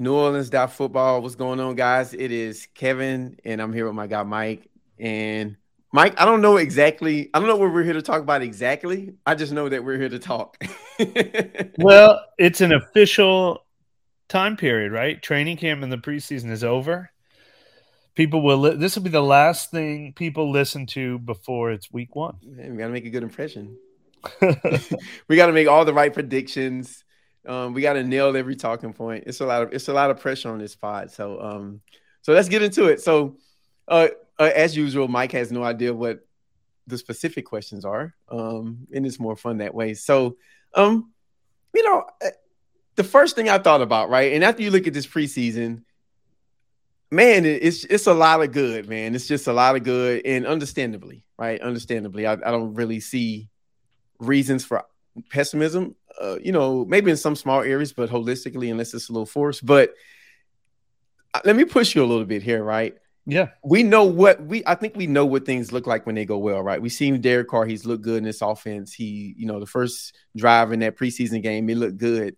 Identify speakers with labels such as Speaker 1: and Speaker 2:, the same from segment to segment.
Speaker 1: New Orleans football. What's going on, guys? It is Kevin, and I'm here with my guy Mike. And Mike, I don't know exactly. I don't know what we're here to talk about exactly. I just know that we're here to talk.
Speaker 2: well, it's an official time period, right? Training camp in the preseason is over. People will. Li- this will be the last thing people listen to before it's week one.
Speaker 1: Man, we got to make a good impression. we got to make all the right predictions um, we got to nail every talking point. It's a lot of it's a lot of pressure on this pod. So um, so let's get into it. So uh, uh, as usual, Mike has no idea what the specific questions are, um, and it's more fun that way. So um, you know, uh, the first thing I thought about, right, and after you look at this preseason, man, it's it's a lot of good, man. It's just a lot of good, and understandably, right? Understandably, I, I don't really see reasons for pessimism. Uh, you know, maybe in some small areas, but holistically, unless it's a little forced. But uh, let me push you a little bit here, right?
Speaker 2: Yeah,
Speaker 1: we know what we. I think we know what things look like when they go well, right? We've seen Derek Carr; he's looked good in this offense. He, you know, the first drive in that preseason game, he looked good.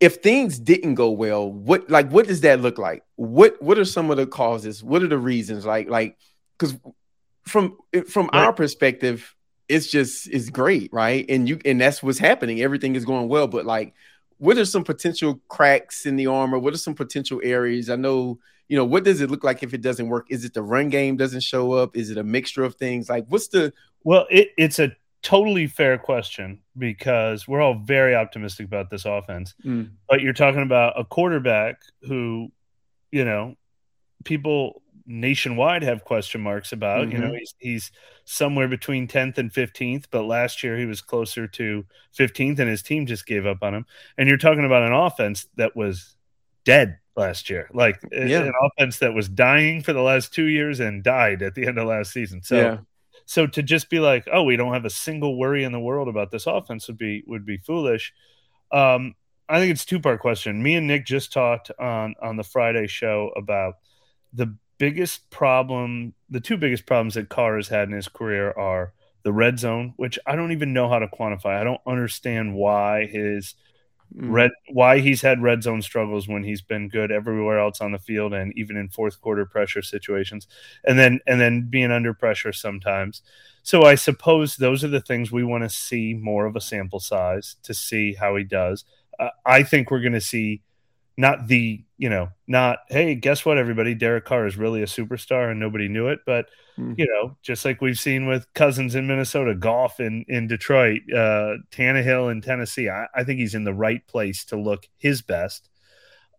Speaker 1: If things didn't go well, what like what does that look like? What what are some of the causes? What are the reasons? Like like because from from right. our perspective, it's just it's great, right? And you and that's what's happening. Everything is going well, but like, what are some potential cracks in the armor? What are some potential areas? I know, you know, what does it look like if it doesn't work? Is it the run game doesn't show up? Is it a mixture of things? Like, what's the?
Speaker 2: Well, it, it's a totally fair question because we're all very optimistic about this offense, mm. but you're talking about a quarterback who, you know, people nationwide have question marks about. Mm-hmm. You know, mm-hmm. he's, he's somewhere between 10th and 15th, but last year he was closer to 15th and his team just gave up on him. And you're talking about an offense that was dead last year, like yeah. an offense that was dying for the last two years and died at the end of last season. So, yeah. so to just be like, oh, we don't have a single worry in the world about this offense would be would be foolish. Um, I think it's two part question. Me and Nick just talked on on the Friday show about the biggest problem, the two biggest problems that Carr has had in his career are the red zone, which I don't even know how to quantify. I don't understand why his mm. red why he's had red zone struggles when he's been good everywhere else on the field and even in fourth quarter pressure situations. And then and then being under pressure sometimes. So I suppose those are the things we want to see more of a sample size to see how he does. Uh, I think we're going to see not the you know not hey guess what everybody? Derek carr is really a superstar and nobody knew it. But mm. you know just like we've seen with cousins in minnesota Goff in in detroit uh Tannehill in tennessee I, I think he's in the right place to look his best.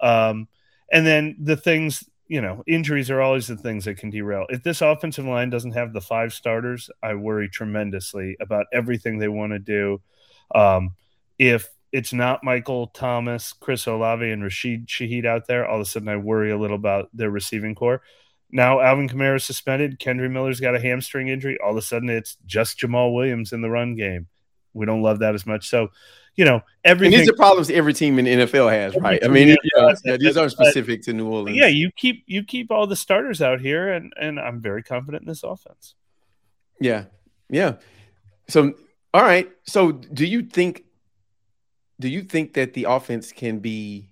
Speaker 2: Um and then the things you know injuries are always the things that can derail. If this offensive line doesn't have the five starters i worry tremendously about everything they want to do. Um if it's not Michael Thomas, Chris Olave, and Rashid Shaheed out there, all of a sudden I worry a little about their receiving corps. Now Alvin Kamara is suspended. Kendre Miller's got a hamstring injury. All of a sudden it's just Jamaal Williams in the run game. We don't love that as much. So, you know, everything.
Speaker 1: And these are problems every team in the NFL has, right? I mean, yeah, uh, yeah, these aren't specific to New Orleans.
Speaker 2: Yeah, you keep you keep all the starters out here, and and I'm very confident in this offense.
Speaker 1: Yeah, yeah. So, all right. So, do you think do you think that the offense can be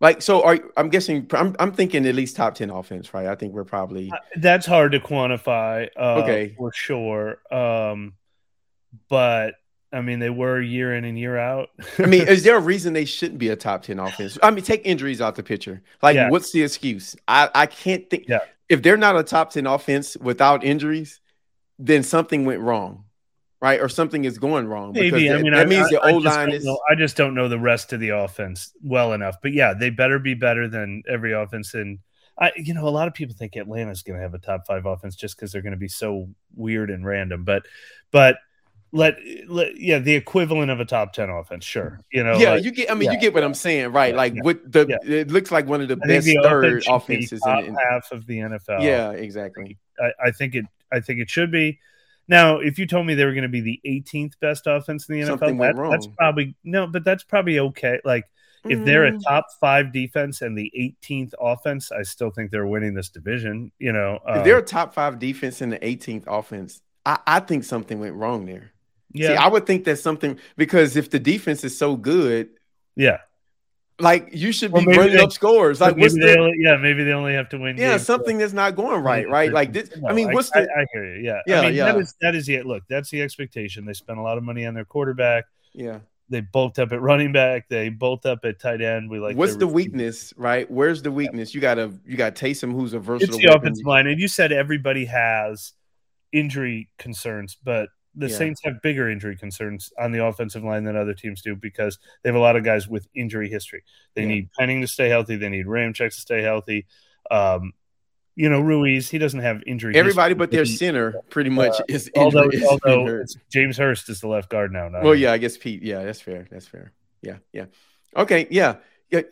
Speaker 1: like so are i'm guessing i'm, I'm thinking at least top 10 offense right? I think we're probably uh,
Speaker 2: that's hard to quantify uh, okay. for sure. Um but i mean they were year in and year out.
Speaker 1: I mean is there a reason they shouldn't be a top 10 offense? I mean take injuries out the picture. Like yeah. what's the excuse? I i can't think yeah. if they're not a top 10 offense without injuries then something went wrong right? Or something is going wrong.
Speaker 2: Maybe I mean that I, means the old line is. Know, I just don't know the rest of the offense well enough. But yeah, they better be better than every offense And I, you know, a lot of people think Atlanta's going to have a top five offense just because they're going to be so weird and random. But, but let, let, yeah, the equivalent of a top ten offense, sure. You know,
Speaker 1: yeah, like, you get. I mean, yeah. you get what I'm saying, right? Yeah, like yeah, with the, it looks like one of the I best the third offenses
Speaker 2: in, in half of the NFL.
Speaker 1: Yeah, exactly.
Speaker 2: I, I think it. I think it should be. Now, if you told me they were going to be the 18th best offense in the NFL, that, that's probably no, but that's probably okay. Like if they're a mm. top five defense and the 18th offense, I still think they're winning this division. You know,
Speaker 1: um, if they're a top five defense and the 18th offense, I, I think something went wrong there. Yeah, See, I would think that something because if the defense is so good,
Speaker 2: yeah,
Speaker 1: like you should be running they, up scores. Like what's the,
Speaker 2: only, yeah, maybe they only have to win.
Speaker 1: Yeah, something that's not going right, right? Like this. No, I mean, what's
Speaker 2: I,
Speaker 1: the?
Speaker 2: I, I, hear you. Yeah, yeah, I mean, yeah. That is that is it. Look, that's the expectation. They spent a lot of money on their quarterback.
Speaker 1: Yeah.
Speaker 2: They bulked up at running back. They bulked up at tight end. We like.
Speaker 1: What's the weakness, right? Where's the weakness? You got to you got Taysom, who's a versatile.
Speaker 2: It's the offensive line, and you said everybody has injury concerns, but the yeah. Saints have bigger injury concerns on the offensive line than other teams do because they have a lot of guys with injury history. They yeah. need Penning to stay healthy. They need Ramczyk to stay healthy. Um, you know, Ruiz, he doesn't have injury.
Speaker 1: Everybody history. but their center pretty much uh, is
Speaker 2: although, is although James Hurst is the left guard now.
Speaker 1: Well, yeah, I guess Pete. Yeah, that's fair. That's fair. Yeah, yeah. Okay, yeah, yeah.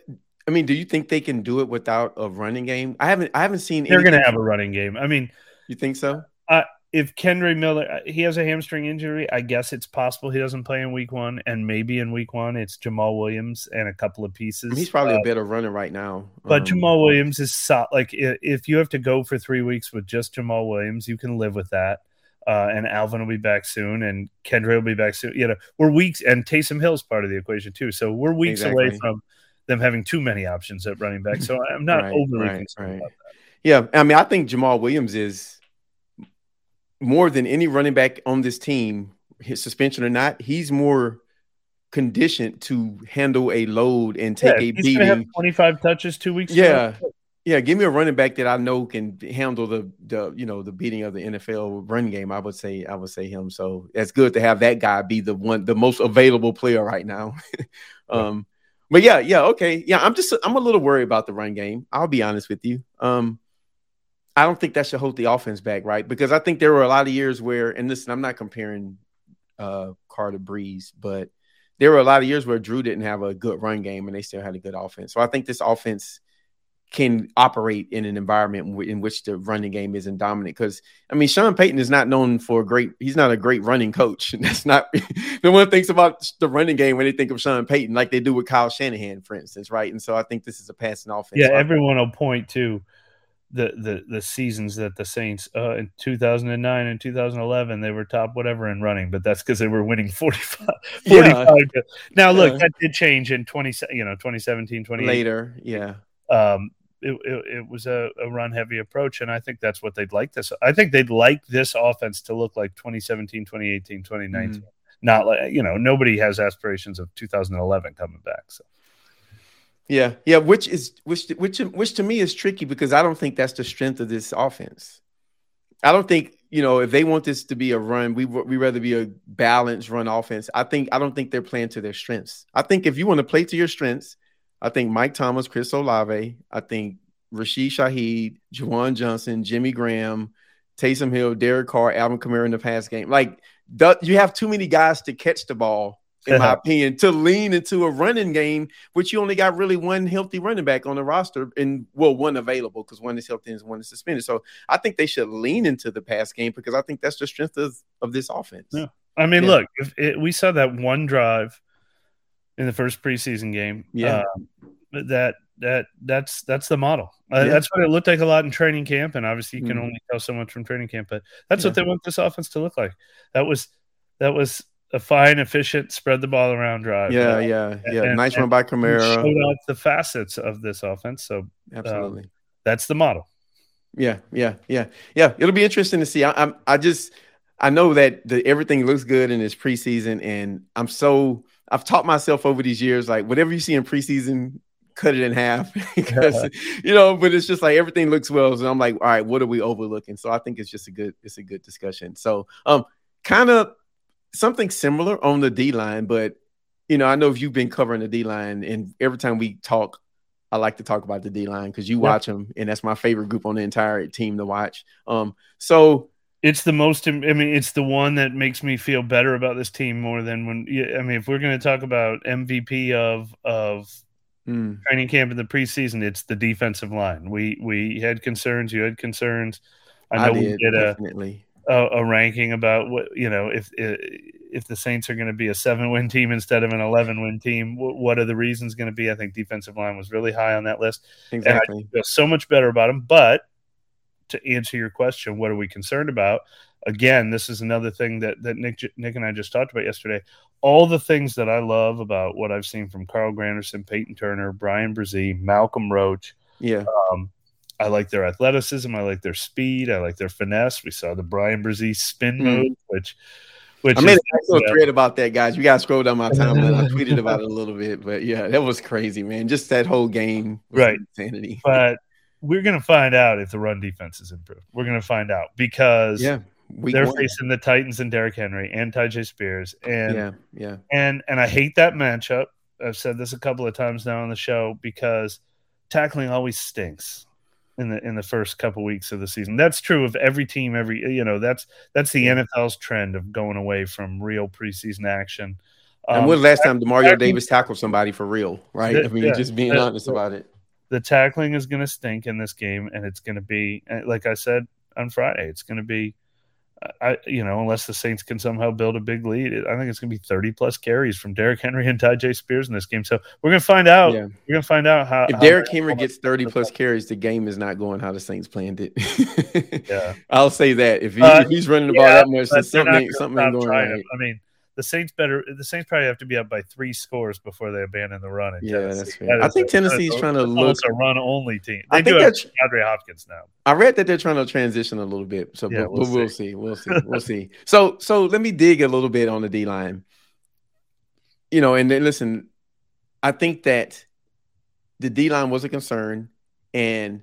Speaker 1: I mean, do you think they can do it without a running game? I haven't. I haven't seen.
Speaker 2: They're going to have a running game. I mean,
Speaker 1: you think so?
Speaker 2: Uh, if Kendre Miller uh, he has a hamstring injury, I guess it's possible he doesn't play in week one, and maybe in week one it's Jamaal Williams and a couple of pieces.
Speaker 1: He's probably uh, a better runner right now.
Speaker 2: But um, Jamaal Williams is so, like if you have to go for three weeks with just Jamaal Williams, you can live with that. Uh, and Alvin will be back soon, and Kendre will be back soon. You know, we're weeks, and Taysom Hill's part of the equation too. So we're weeks exactly. away from them having too many options at running back. So I'm not right, overly right, concerned right. about that.
Speaker 1: Yeah, I mean, I think Jamaal Williams is more than any running back on this team, his suspension or not, he's more conditioned to handle a load and take yeah, a beating.
Speaker 2: 25 touches two weeks.
Speaker 1: Yeah. Ago. Yeah, give me a running back that I know can handle the the you know the beating of the NFL run game. I would say I would say him. So it's good to have that guy be the one the most available player right now. um, but yeah, yeah, okay, yeah. I'm just I'm a little worried about the run game. I'll be honest with you. Um, I don't think that should hold the offense back, right? Because I think there were a lot of years where, and listen, I'm not comparing uh Carr to Brees, but there were a lot of years where Drew didn't have a good run game and they still had a good offense. So I think this offense can operate in an environment in which the running game isn't dominant. Because I mean, Sean Payton is not known for a great. He's not a great running coach. And that's not. no one thinks about the running game when they think of Sean Payton, like they do with Kyle Shanahan, for instance, right? And so I think this is a passing offense.
Speaker 2: Yeah, everyone will point to the the the seasons that the Saints uh, in 2009 and 2011 they were top whatever in running, but that's because they were winning 45. 45 yeah. Now look, yeah. that did change in 20 you know 2017 20
Speaker 1: later, yeah.
Speaker 2: Um, it, it, it was a, a, run heavy approach, and I think that's what they'd like this. I think they'd like this offense to look like 2017, 2018, 2019. Mm-hmm. Not like you know nobody has aspirations of 2011 coming back. So
Speaker 1: yeah, yeah, which is which which which to me is tricky because I don't think that's the strength of this offense. I don't think you know if they want this to be a run, we we rather be a balanced run offense. I think I don't think they're playing to their strengths. I think if you want to play to your strengths, I think Mike Thomas, Chris Olave, I think Rashid Shaheed, Juwan Johnson, Jimmy Graham, Taysom Hill, Derek Carr, Alvin Kamara in the pass game. Like the, you have too many guys to catch the ball in my opinion, to lean into a running game, which you only got really one healthy running back on the roster, and well, one available because one is healthy and one is suspended. So I think they should lean into the pass game because I think that's the strength of, of this offense.
Speaker 2: Yeah. I mean, yeah. look, if it, we saw that one drive in the first preseason game.
Speaker 1: Yeah.
Speaker 2: Uh, that that that's that's the model. Uh, yeah. That's what it looked like a lot in training camp, and obviously you can mm. only tell so much from training camp. But that's what they want this offense to look like. That was that was a fine, efficient, spread the ball around drive.
Speaker 1: Yeah, yeah, yeah. And, nice one by Kamara.
Speaker 2: Showed off the facets of this offense. So
Speaker 1: absolutely, um,
Speaker 2: that's the model.
Speaker 1: Yeah, yeah, yeah, yeah. It'll be interesting to see. I, I'm, I just, I know that the, everything looks good in this preseason, and I'm so, I've taught myself over these years, like whatever you see in preseason, cut it in half because you know but it's just like everything looks well so i'm like all right what are we overlooking so i think it's just a good it's a good discussion so um kind of something similar on the D line, but you know, I know if you've been covering the D line, and every time we talk, I like to talk about the D line because you yep. watch them, and that's my favorite group on the entire team to watch. Um, so
Speaker 2: it's the most. I mean, it's the one that makes me feel better about this team more than when. I mean, if we're going to talk about MVP of of mm. training camp in the preseason, it's the defensive line. We we had concerns. You had concerns. I know I did, we did a definitely a, a, ranking about what you know if if the Saints are going to be a seven win team instead of an eleven win team. What are the reasons going to be? I think defensive line was really high on that list.
Speaker 1: Exactly,
Speaker 2: feel so much better about them. But to answer your question, what are we concerned about? again, this is another thing that that Nick Nick and I just talked about yesterday. All the things that I love about what I've seen from Carl Granderson, Peyton Turner, Bryan Bresee, Malcolm Roach.
Speaker 1: Yeah.
Speaker 2: Um, I like their athleticism. I like their speed. I like their finesse. We saw the Bryan Bresee spin mm. move, which which
Speaker 1: I made a little thread about that, guys. You guys scroll down my timeline. I tweeted about it a little bit, but yeah, that was crazy, man. Just that whole game,
Speaker 2: right?
Speaker 1: Insanity.
Speaker 2: But we're gonna find out if the run defense is improved. We're gonna find out because
Speaker 1: yeah,
Speaker 2: they're one. facing the Titans and Derrick Henry and Tyjae Spears, and
Speaker 1: yeah, yeah,
Speaker 2: and and I hate that matchup. I've said this a couple of times now on the show because tackling always stinks in the in the first couple weeks of the season. That's true of every team. Every you know that's that's the NFL's trend of going away from real preseason action.
Speaker 1: Um, and when last time Demario Davis tackled somebody for real? Right? The, I mean, yeah, just being the, honest about it.
Speaker 2: The tackling is going to stink in this game, and it's going to be like I said on Friday. It's going to be I, you know, unless the Saints can somehow build a big lead, I think it's going to be 30 plus carries from Derrick Henry and Tyjae Spears in this game. So we're going to find out. Yeah. We're going to find out how.
Speaker 1: If Derrick Henry gets 30 plus carries, the game is not going how the Saints planned it.
Speaker 2: yeah.
Speaker 1: I'll say that. If, he, uh, if he's running the ball yeah, that much, something, something going right.
Speaker 2: I mean, the Saints better. The Saints probably have to be up by three scores before they abandon the run.
Speaker 1: yeah, Tennessee. that's fair. That I think Tennessee's trying to look
Speaker 2: a run only team. They I think do have Andre Hopkins now.
Speaker 1: I read that they're trying to transition a little bit. So, yeah, but, we'll, we'll see. We'll see. We'll see. So, so let me dig a little bit on the D line. You know, and then listen, I think that the D line was a concern, and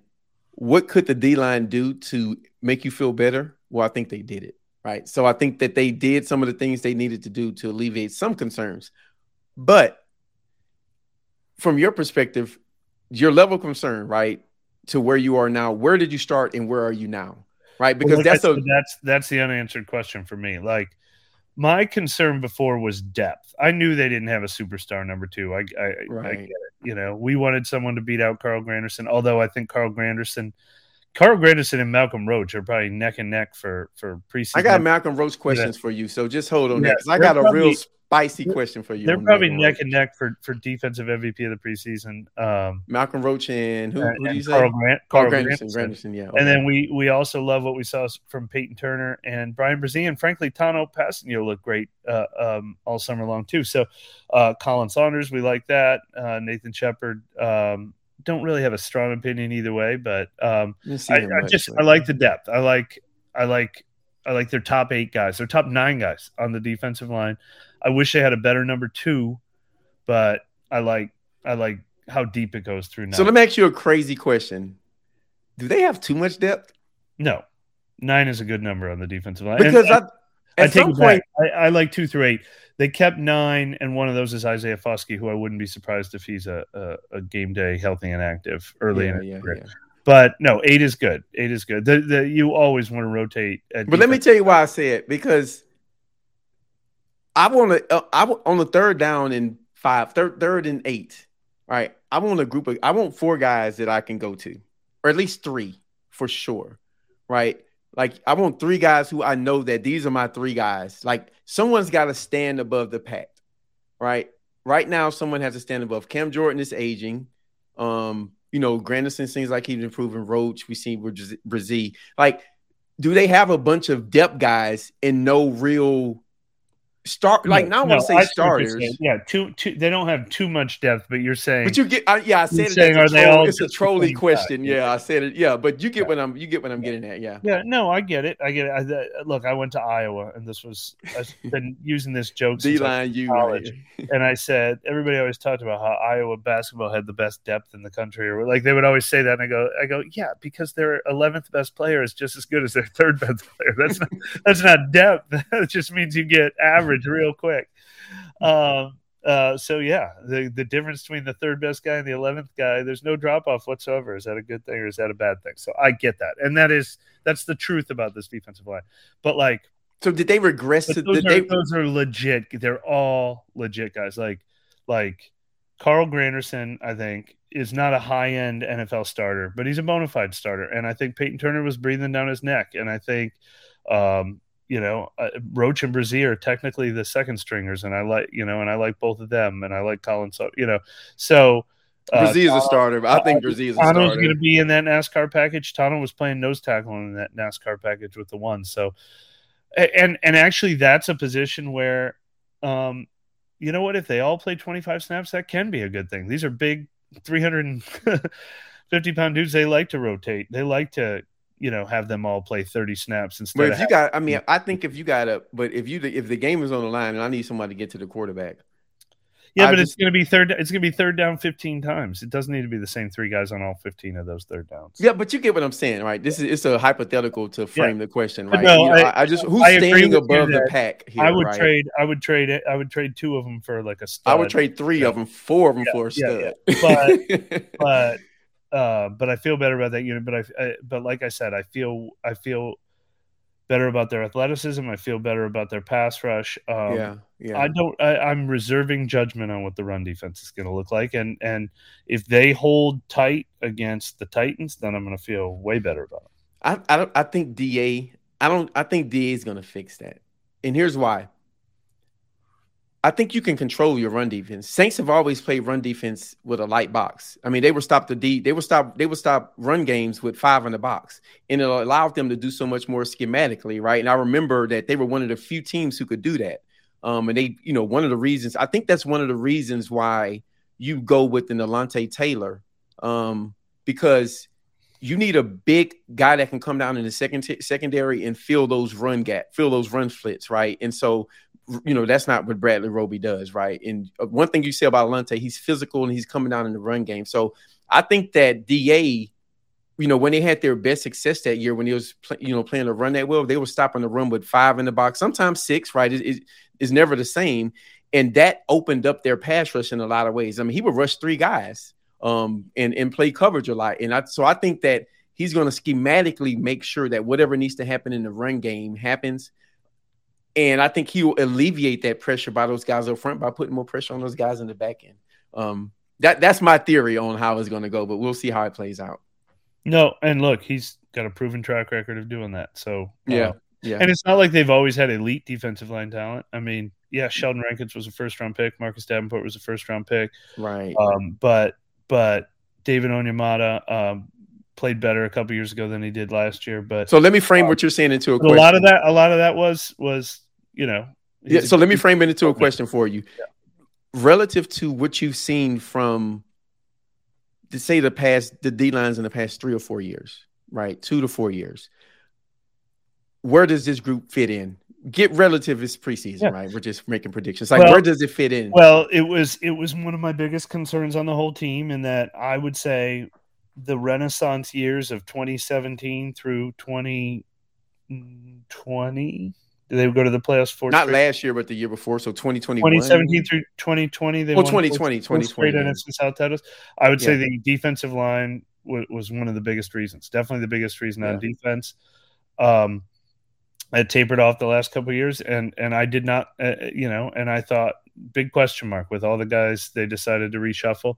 Speaker 1: what could the D line do to make you feel better? Well, I think they did it right? So I think that they did some of the things they needed to do to alleviate some concerns. But from your perspective, your level of concern, right, to where you are now, where did you start and where are you now? Right? Because well, that's a
Speaker 2: that's that's the unanswered question for me. Like my concern before was depth. I knew they didn't have a superstar number two. I I, right. I get it. You know, we wanted someone to beat out Carl Granderson, although I think Carl Granderson – Carl Granderson and Malcolm Roach are probably neck and neck for for preseason. I
Speaker 1: got Malcolm Roach questions yeah. for you, so just hold on yeah, I got a real spicy question for you.
Speaker 2: They're probably Malcolm neck Roach. and neck for for defensive MVP of the preseason. Um,
Speaker 1: Malcolm Roach and who, who do you say?
Speaker 2: Carl, Grant,
Speaker 1: Carl, Carl Granderson, Granderson, yeah.
Speaker 2: Okay. And then we we also love what we saw from Peyton Turner and Bryan and frankly, Tanoh Kpassagnon look great uh, um, all summer long too. So, uh, Khalen Saunders, we like that. Uh, Nathan Shepard. Um, don't really have a strong opinion either way, but um, I, I, just I like the depth. I like I like I like their top eight guys, their top nine guys on the defensive line. I wish they had a better number two, but I like I like how deep it goes through. Nine.
Speaker 1: So let me ask you a crazy question: Do they have too much depth?
Speaker 2: No, nine is a good number on the defensive line
Speaker 1: because and, I, I,
Speaker 2: take it point, back. I, I like two through eight. They kept nine, and one of those is Isaiah Foskey, who I wouldn't be surprised if he's a, a, a game day healthy and active early yeah, in yeah, career. Yeah. But no, eight is good. Eight is good. The, the, you always want to rotate.
Speaker 1: but defense. let me tell you why I say it because I want to. Uh, I on the third down and five, third, third and eight. Right, I want a group of. I want four guys that I can go to, or at least three for sure. Right, like I want three guys who I know that these are my three guys. Like someone's got to stand above the pack, right? Right now, someone has to stand above. Cam Jordan is aging. Um, you know, Granderson seems like he's improving. Roach, we see Bresee. Like, do they have a bunch of depth guys and no real start like now I want to say starters.
Speaker 2: Yeah, too, too. They don't have too much depth, but you're saying.
Speaker 1: But you get, yeah, I said it. Saying, are they all it's a trolley question. Yeah, yeah, I said it. Yeah, but you get yeah. what I'm, you get what I'm getting at. Yeah.
Speaker 2: Yeah. No, I get it. I get it. I, look, I went to Iowa, and this was I've been using this joke D line you college, and I said everybody always talked about how Iowa basketball had the best depth in the country, or like they would always say that, and I go, I go, yeah, because their 11th best player is just as good as their third best player. That's not, that's not depth. It just means you get average average real quick. Um, uh, so yeah, the the difference between the third best guy and the eleventh guy, there's no drop off whatsoever. Is that a good thing or is that a bad thing? So I get that, and that is that's the truth about this defensive line. But like,
Speaker 1: so did they regress to?
Speaker 2: Those,
Speaker 1: are,
Speaker 2: they... those are legit. They're all legit guys. Like like Carl Granderson, I think is not a high end NFL starter, but he's a bona fide starter, and I think Peyton Turner was breathing down his neck, and I think um, you know, uh, Roach and Bresee are technically the second stringers, and I like, you know, and I like both of them, and I like Khalen. So, you know, so
Speaker 1: uh, is a starter. I think Bresee is a starter.
Speaker 2: going to be in that NASCAR package. Tanoh was playing nose tackle in that NASCAR package with the one. So, and and actually that's a position where um you know what if they all play 25 snaps that can be a good thing these are big 350 pound dudes they like to rotate they like to you know have them all play 30 snaps instead
Speaker 1: but if you got i mean hmm. i think if you got a but if you if the game is on the line and i need somebody to get to the quarterback
Speaker 2: yeah, I but just, it's going to be third. It's going to be third down fifteen times. It doesn't need to be the same three guys on all fifteen of those third downs.
Speaker 1: Yeah, but you get what I'm saying, right? This is it's a hypothetical to frame yeah. the question, right? No, you know, I, I, just who's I standing above the pack here,
Speaker 2: I would
Speaker 1: right?
Speaker 2: trade. I would trade it. I would trade two of them for like a
Speaker 1: stud. I would trade three of them, four of them yeah, for a stud.
Speaker 2: But but uh, but I feel better about that unit. But I, I but like I said, I feel I feel better about their athleticism. I feel better about their pass rush. Um, yeah, yeah. I don't. I, am reserving judgment on what the run defense is going to look like, and and if they hold tight against the Titans, then I'm going to feel way better about it.
Speaker 1: I I don't. I think DA. I don't. I think DA is going to fix that, and here's why. I think you can control your run defense. Saints have always played run defense with a light box. I mean, they would stop the D, they would stop, they would stop run games with five in the box, and it allowed them to do so much more schematically, right? And I remember that they were one of the few teams who could do that. Um, and they, you know, one of the reasons I think that's one of the reasons why you go with an Alontae Taylor, um, because you need a big guy that can come down in the second secondary and fill those run gap, fill those run splits, right? And so you know, that's not what Bradley Roby does, right? And uh, one thing you say about Alontae, he's physical and he's coming down in the run game. So I think that DA, you know, when they had their best success that year, when he was, you know, playing the run that well, they were stopping the run with five in the box, sometimes six, right? It, it, it's never the same. And that opened up their pass rush in a lot of ways. I mean, he would rush three guys um, and, and play coverage a lot. And I, so I think that he's going to schematically make sure that whatever needs to happen in the run game happens and I think he will alleviate that pressure by those guys up front by putting more pressure on those guys in the back end. Um, that that's my theory on how it's going to go, but we'll see how it plays out.
Speaker 2: No, and look, he's got a proven track record of doing that. So
Speaker 1: uh, yeah, yeah.
Speaker 2: And it's not like they've always had elite defensive line talent. I mean, yeah, Sheldon Rankins was a first round pick, Marcus Davenport was a first round pick,
Speaker 1: right?
Speaker 2: Um, but but David Onyemata um, played better a couple years ago than he did last year. But
Speaker 1: so let me frame um, what you're saying into a question.
Speaker 2: A lot of that, a lot of that was was you know.
Speaker 1: Yeah. So let me frame it into a question for you. Yeah. Relative to what you've seen from, to say the past the D lines in the past three or four years, right? Two to four years. Where does this group fit in? Get relative is preseason, yeah. right? We're just making predictions. Like well, where does it fit in?
Speaker 2: Well, it was it was one of my biggest concerns on the whole team, in that I would say the renaissance years of 2017 through 2020 did they go to the playoffs for
Speaker 1: not last year but the year before so 2021
Speaker 2: 2017 through 2020 they
Speaker 1: oh 2020 2020
Speaker 2: NFC South titles. I would yeah. say the defensive line w- was one of the biggest reasons definitely the biggest reason yeah. on defense. Um I tapered off the last couple years and and I did not uh, you know and I thought big question mark with all the guys they decided to reshuffle.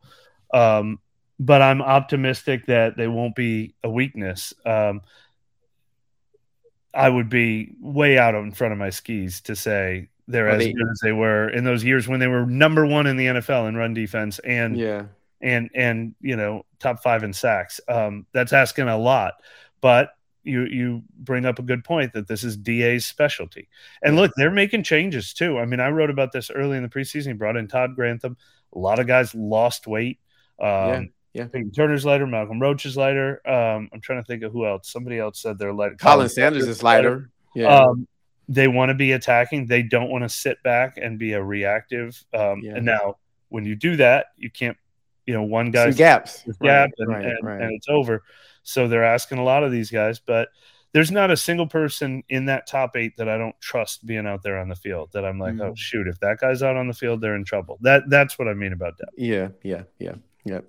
Speaker 2: Um but I'm optimistic that they won't be a weakness. Um, I would be way out in front of my skis to say they're as they, good as they were in those years when they were number one in the NFL in run defense and
Speaker 1: yeah
Speaker 2: and and you know top five in sacks. Um, that's asking a lot, but you you bring up a good point that this is DA's specialty. And look, they're making changes too. I mean, I wrote about this early in the preseason. He brought in Todd Grantham. A lot of guys lost weight. Um, yeah.
Speaker 1: Yeah.
Speaker 2: Peyton Turner's lighter, Malcolm Roach's lighter. Um, I'm trying to think of who else. Somebody else said they're lighter.
Speaker 1: Khalen, Khalen Saunders is lighter.
Speaker 2: Yeah. Um, they want to be attacking. They don't want to sit back and be a reactive. Um, yeah. And now, when you do that, you can't. You know, one guy's
Speaker 1: gaps,
Speaker 2: gap, right, and, right, and, right. and it's over. So they're asking a lot of these guys, but there's not a single person in that top eight that I don't trust being out there on the field. That I'm like, mm. oh shoot, if that guy's out on the field, they're in trouble. That that's what I mean about that.
Speaker 1: Yeah, yeah, yeah, yeah.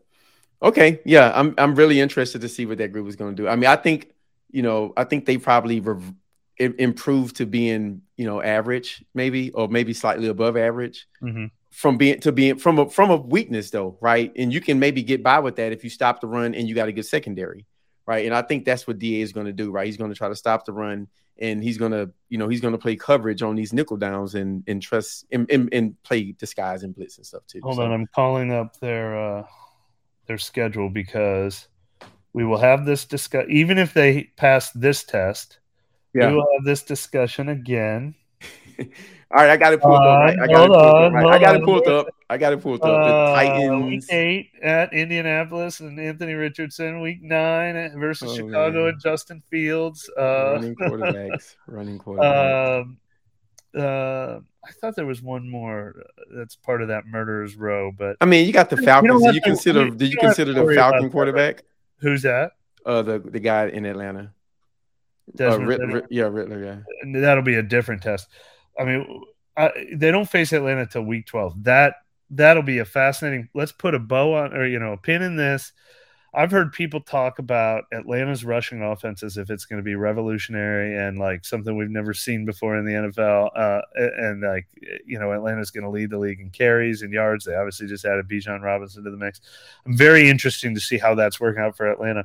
Speaker 1: Okay, yeah, I'm I'm really interested to see what that group is going to do. I mean, I think you know, I think they probably rev- improved to being you know average, maybe or maybe slightly above average mm-hmm. from being to being from a from a weakness though, right? And you can maybe get by with that if you stop the run and you got a good secondary, right? And I think that's what DA is going to do, right? He's going to try to stop the run and he's going to you know he's going to play coverage on these nickel downs and and trust and, and, and play disguise and blitz and stuff too.
Speaker 2: Hold so. on, I'm calling up their. uh their schedule because we will have this discuss even if they pass this test Yeah. We will have this discussion again.
Speaker 1: All right, I got it pulled uh, up. Right. I got it pulled up. Right. I got it pulled up. I got it pulled up. The uh, Titans.
Speaker 2: Week eight at Indianapolis and Anthony Richardson. Week nine versus oh, Chicago man. and Justin Fields. Uh,
Speaker 1: running quarterbacks. running quarterbacks. Um,
Speaker 2: uh, I thought there was one more that's part of that murderer's row, but
Speaker 1: I mean, you got the Falcons. You, do you to, consider? did you, consider the Falcon quarterback?
Speaker 2: Who's that?
Speaker 1: Uh, the the guy in Atlanta. Uh, yeah, Ridder. Yeah,
Speaker 2: that'll be a different test. I mean, I, they don't face Atlanta till week twelve. That that'll be a fascinating. Let's put a bow on, or you know, a pin in this. I've heard people talk about Atlanta's rushing offense as if it's going to be revolutionary and like something we've never seen before in the NFL. Uh, and like, you know, Atlanta's going to lead the league in carries and yards. They obviously just added Bijan Robinson to the mix. I'm very interesting to see how that's working out for Atlanta.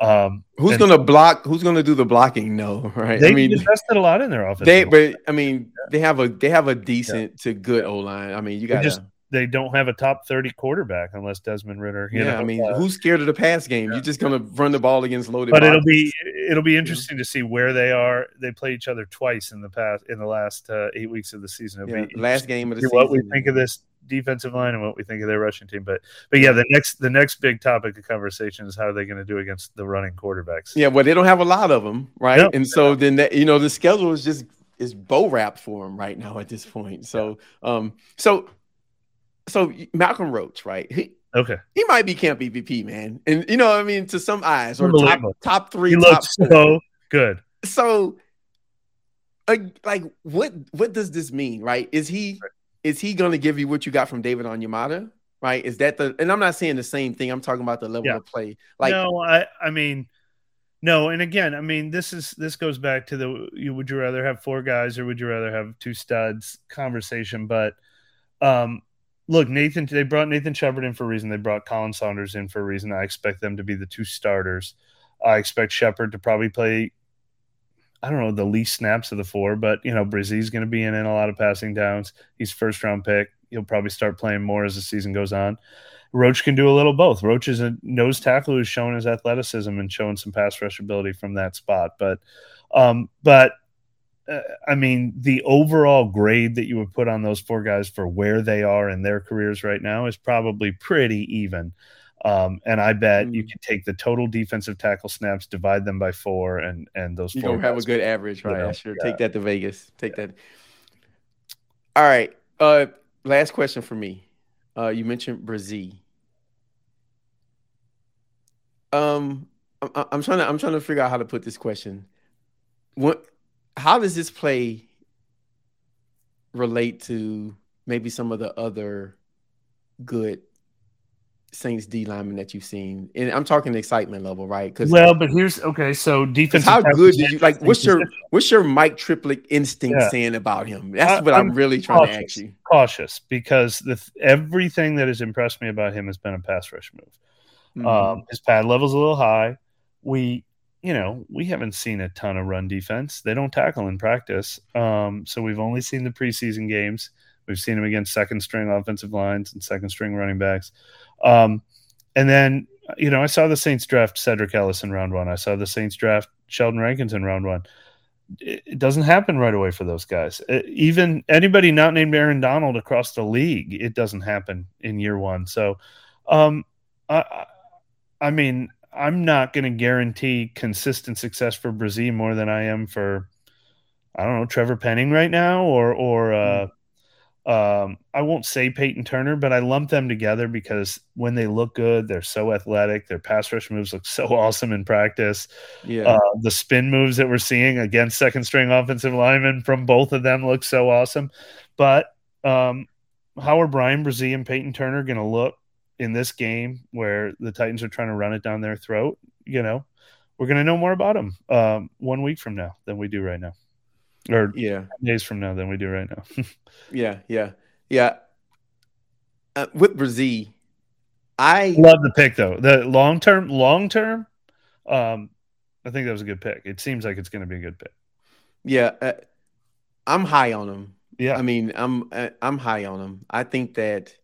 Speaker 2: Um,
Speaker 1: who's going to block? Who's going to do the blocking? No, right?
Speaker 2: They I mean, invested a lot in their offense.
Speaker 1: They, but I mean, they have a they have a decent yeah. to good O line. I mean, you got
Speaker 2: they don't have a top 30 quarterback unless Desmond Ridder.
Speaker 1: yeah,
Speaker 2: know,
Speaker 1: I mean, uh, who's scared of the pass game? Yeah. You're just going to run the ball against loaded.
Speaker 2: But it'll be it'll be interesting yeah. to see where they are. They play each other twice in the past in the last uh, eight weeks of the season.
Speaker 1: It'll yeah, last game of the
Speaker 2: season. What we think of this defensive line and what we think of their rushing team. But but yeah, the next the next big topic of conversation is how are they going to do against the running quarterbacks?
Speaker 1: Yeah, well, they don't have a lot of them, right? And so then that, you know the schedule is just is bow wrapped for them right now at this point. So um so so Malcolm Roach, right? He,
Speaker 2: okay,
Speaker 1: he might be camp EVP, man, and you know, what I mean, to some eyes, or top top three.
Speaker 2: He
Speaker 1: top
Speaker 2: looks so good.
Speaker 1: So, uh, like, what what does this mean, right? Is he is he going to give you what you got from David Onyemata? Right? Is that the? And I'm not saying the same thing. I'm talking about the level yeah. of play. Like,
Speaker 2: no, I I mean. No, and again, I mean, this is this goes back to the you would you rather have four guys or would you rather have two studs conversation, but um look, Nathan, they brought Nathan Shepard in for a reason. They brought Khalen Saunders in for a reason. I expect them to be the two starters. I expect Shepard to probably play, I don't know, the least snaps of the four, but, you know, Bresee's going to be in, in a lot of passing downs. He's first round pick. He'll probably start playing more as the season goes on. Roach can do a little both. Roach is a nose tackle who's shown his athleticism and showing some pass rush ability from that spot. But, um, but uh, I mean, the overall grade that you would put on those four guys for where they are in their careers right now is probably pretty even. Um, and I bet mm. you can take the total defensive tackle snaps, divide them by four, and and those.
Speaker 1: You don't have a good average, right? know, sure. Yeah. Take that to Vegas. Take yeah. that. All right. Uh, last question for me. Uh, you mentioned Bresee. Um, I'm, I'm trying to I'm trying to figure out how to put this question. What how does this play relate to maybe some of the other good Saints D linemen that you've seen? And I'm talking excitement level, right?
Speaker 2: Because well, but here's okay. So defense.
Speaker 1: How good do you like? What's your what's your Mike Triplett instinct yeah. saying about him? That's what I'm, I'm really trying to ask you.
Speaker 2: Cautious because the everything that has impressed me about him has been a pass rush move. Mm-hmm. Um, his pad level's a little high. We you know, we haven't seen a ton of run defense. They don't tackle in practice. Um, so we've only seen the preseason games. We've seen them against second string offensive lines and second string running backs. Um, and then, you know, I saw the Saints draft Sedrick Ellis in round one. I saw the Saints draft Sheldon Rankins in round one. It doesn't happen right away for those guys. It, even anybody not named Aaron Donald across the league, it doesn't happen in year one. So, um, I, I mean, I'm not going to guarantee consistent success for Bresee more than I am for I don't know Trevor Penning right now or or uh, mm. um, I won't say Peyton Turner, but I lump them together because when they look good, they're so athletic. Their pass rush moves look so awesome in practice.
Speaker 1: Yeah, uh,
Speaker 2: the spin moves that we're seeing against second string offensive linemen from both of them look so awesome. But um, how are Bryan Bresee and Peyton Turner going to look in this game where the Titans are trying to run it down their throat, you know, we're going to know more about them um, one week from now than we do right now, or
Speaker 1: yeah,
Speaker 2: days from now than we do right now.
Speaker 1: yeah, yeah, yeah. Uh, with Bresee, I
Speaker 2: love the pick though. The long term, long term, um, I think that was a good pick. It seems like it's going to be a good pick.
Speaker 1: Yeah, uh, I'm high on him.
Speaker 2: Yeah,
Speaker 1: I mean, I'm uh, I'm high on him. I think that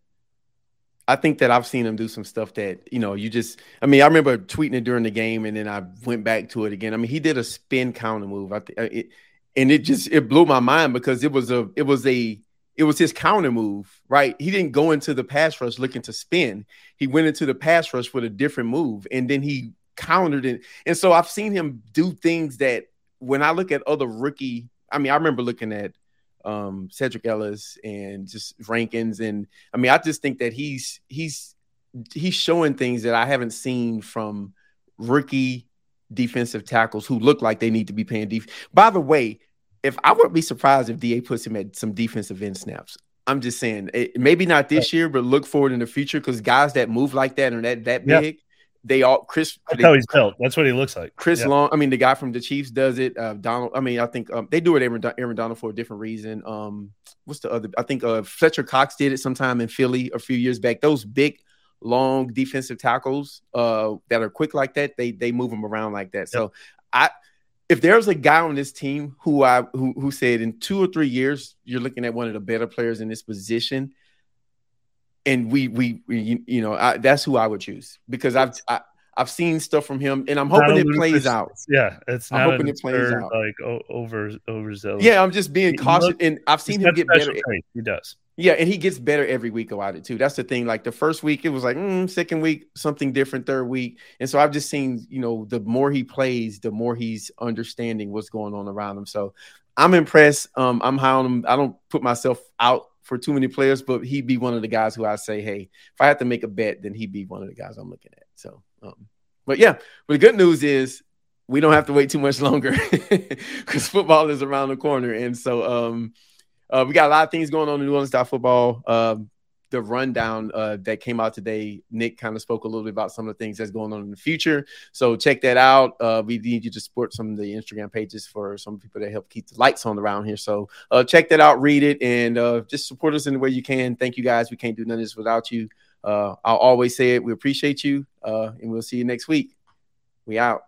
Speaker 1: I think that I've seen him do some stuff that you know you just. I mean, I remember tweeting it during the game, and then I went back to it again. I mean, he did a spin counter move. I think uh, it, and it just it blew my mind because it was a it was a it was his counter move, right? He didn't go into the pass rush looking to spin. He went into the pass rush with a different move, and then he countered it. And so I've seen him do things that when I look at other rookie, I mean, I remember looking at um, Sedrick Ellis and just Rankins, and I mean, I just think that he's he's he's showing things that I haven't seen from rookie defensive tackles who look like they need to be paying defense. By the way, if I wouldn't be surprised if DA puts him at some defensive end snaps. I'm just saying, it, maybe not this year, but look forward in the future because guys that move like that and that that big, they all Chris.
Speaker 2: That's
Speaker 1: they,
Speaker 2: how he's built. That's what he looks like.
Speaker 1: Chris Long. I mean, the guy from the Chiefs does it. Uh, Donald. I mean, I think um, they do it. Aaron, Aaron Donald for a different reason. Um, what's the other? I think uh, Fletcher Cox did it sometime in Philly a few years back. Those big, long defensive tackles uh, that are quick like that, they they move them around like that. Yep. So I. If there's a guy on this team who I who, who said in two or three years you're looking at one of the better players in this position, and we we, we you know I, that's who I would choose because I've I, I've seen stuff from him, and I'm hoping it plays out.
Speaker 2: Yeah, it's I'm hoping it plays out. Like over overzealous.
Speaker 1: Yeah, I'm just being cautious, and I've seen him get better.
Speaker 2: Trait. He does.
Speaker 1: Yeah, and he gets better every week about it too. That's the thing. Like the first week, it was like mm, second week, something different. Third week, and so I've just seen, you know, the more he plays, the more he's understanding what's going on around him. So I'm impressed. Um, I'm high on him. I don't put myself out for too many players, but he'd be one of the guys who I say, hey, if I had to make a bet, then he'd be one of the guys I'm looking at. So, um, but yeah, but the good news is we don't have to wait too much longer because football is around the corner, and so um, uh, we got a lot of things going on in New Orleans style football. Uh, the rundown uh, that came out today, Nick kind of spoke a little bit about some of the things that's going on in the future. So check that out. Uh, we need you to support some of the Instagram pages for some people that help keep the lights on around here. So uh, check that out, read it, and uh, just support us in the way you can. Thank you guys. We can't do none of this without you. Uh, I'll always say it. We appreciate you, uh, and we'll see you next week. We out.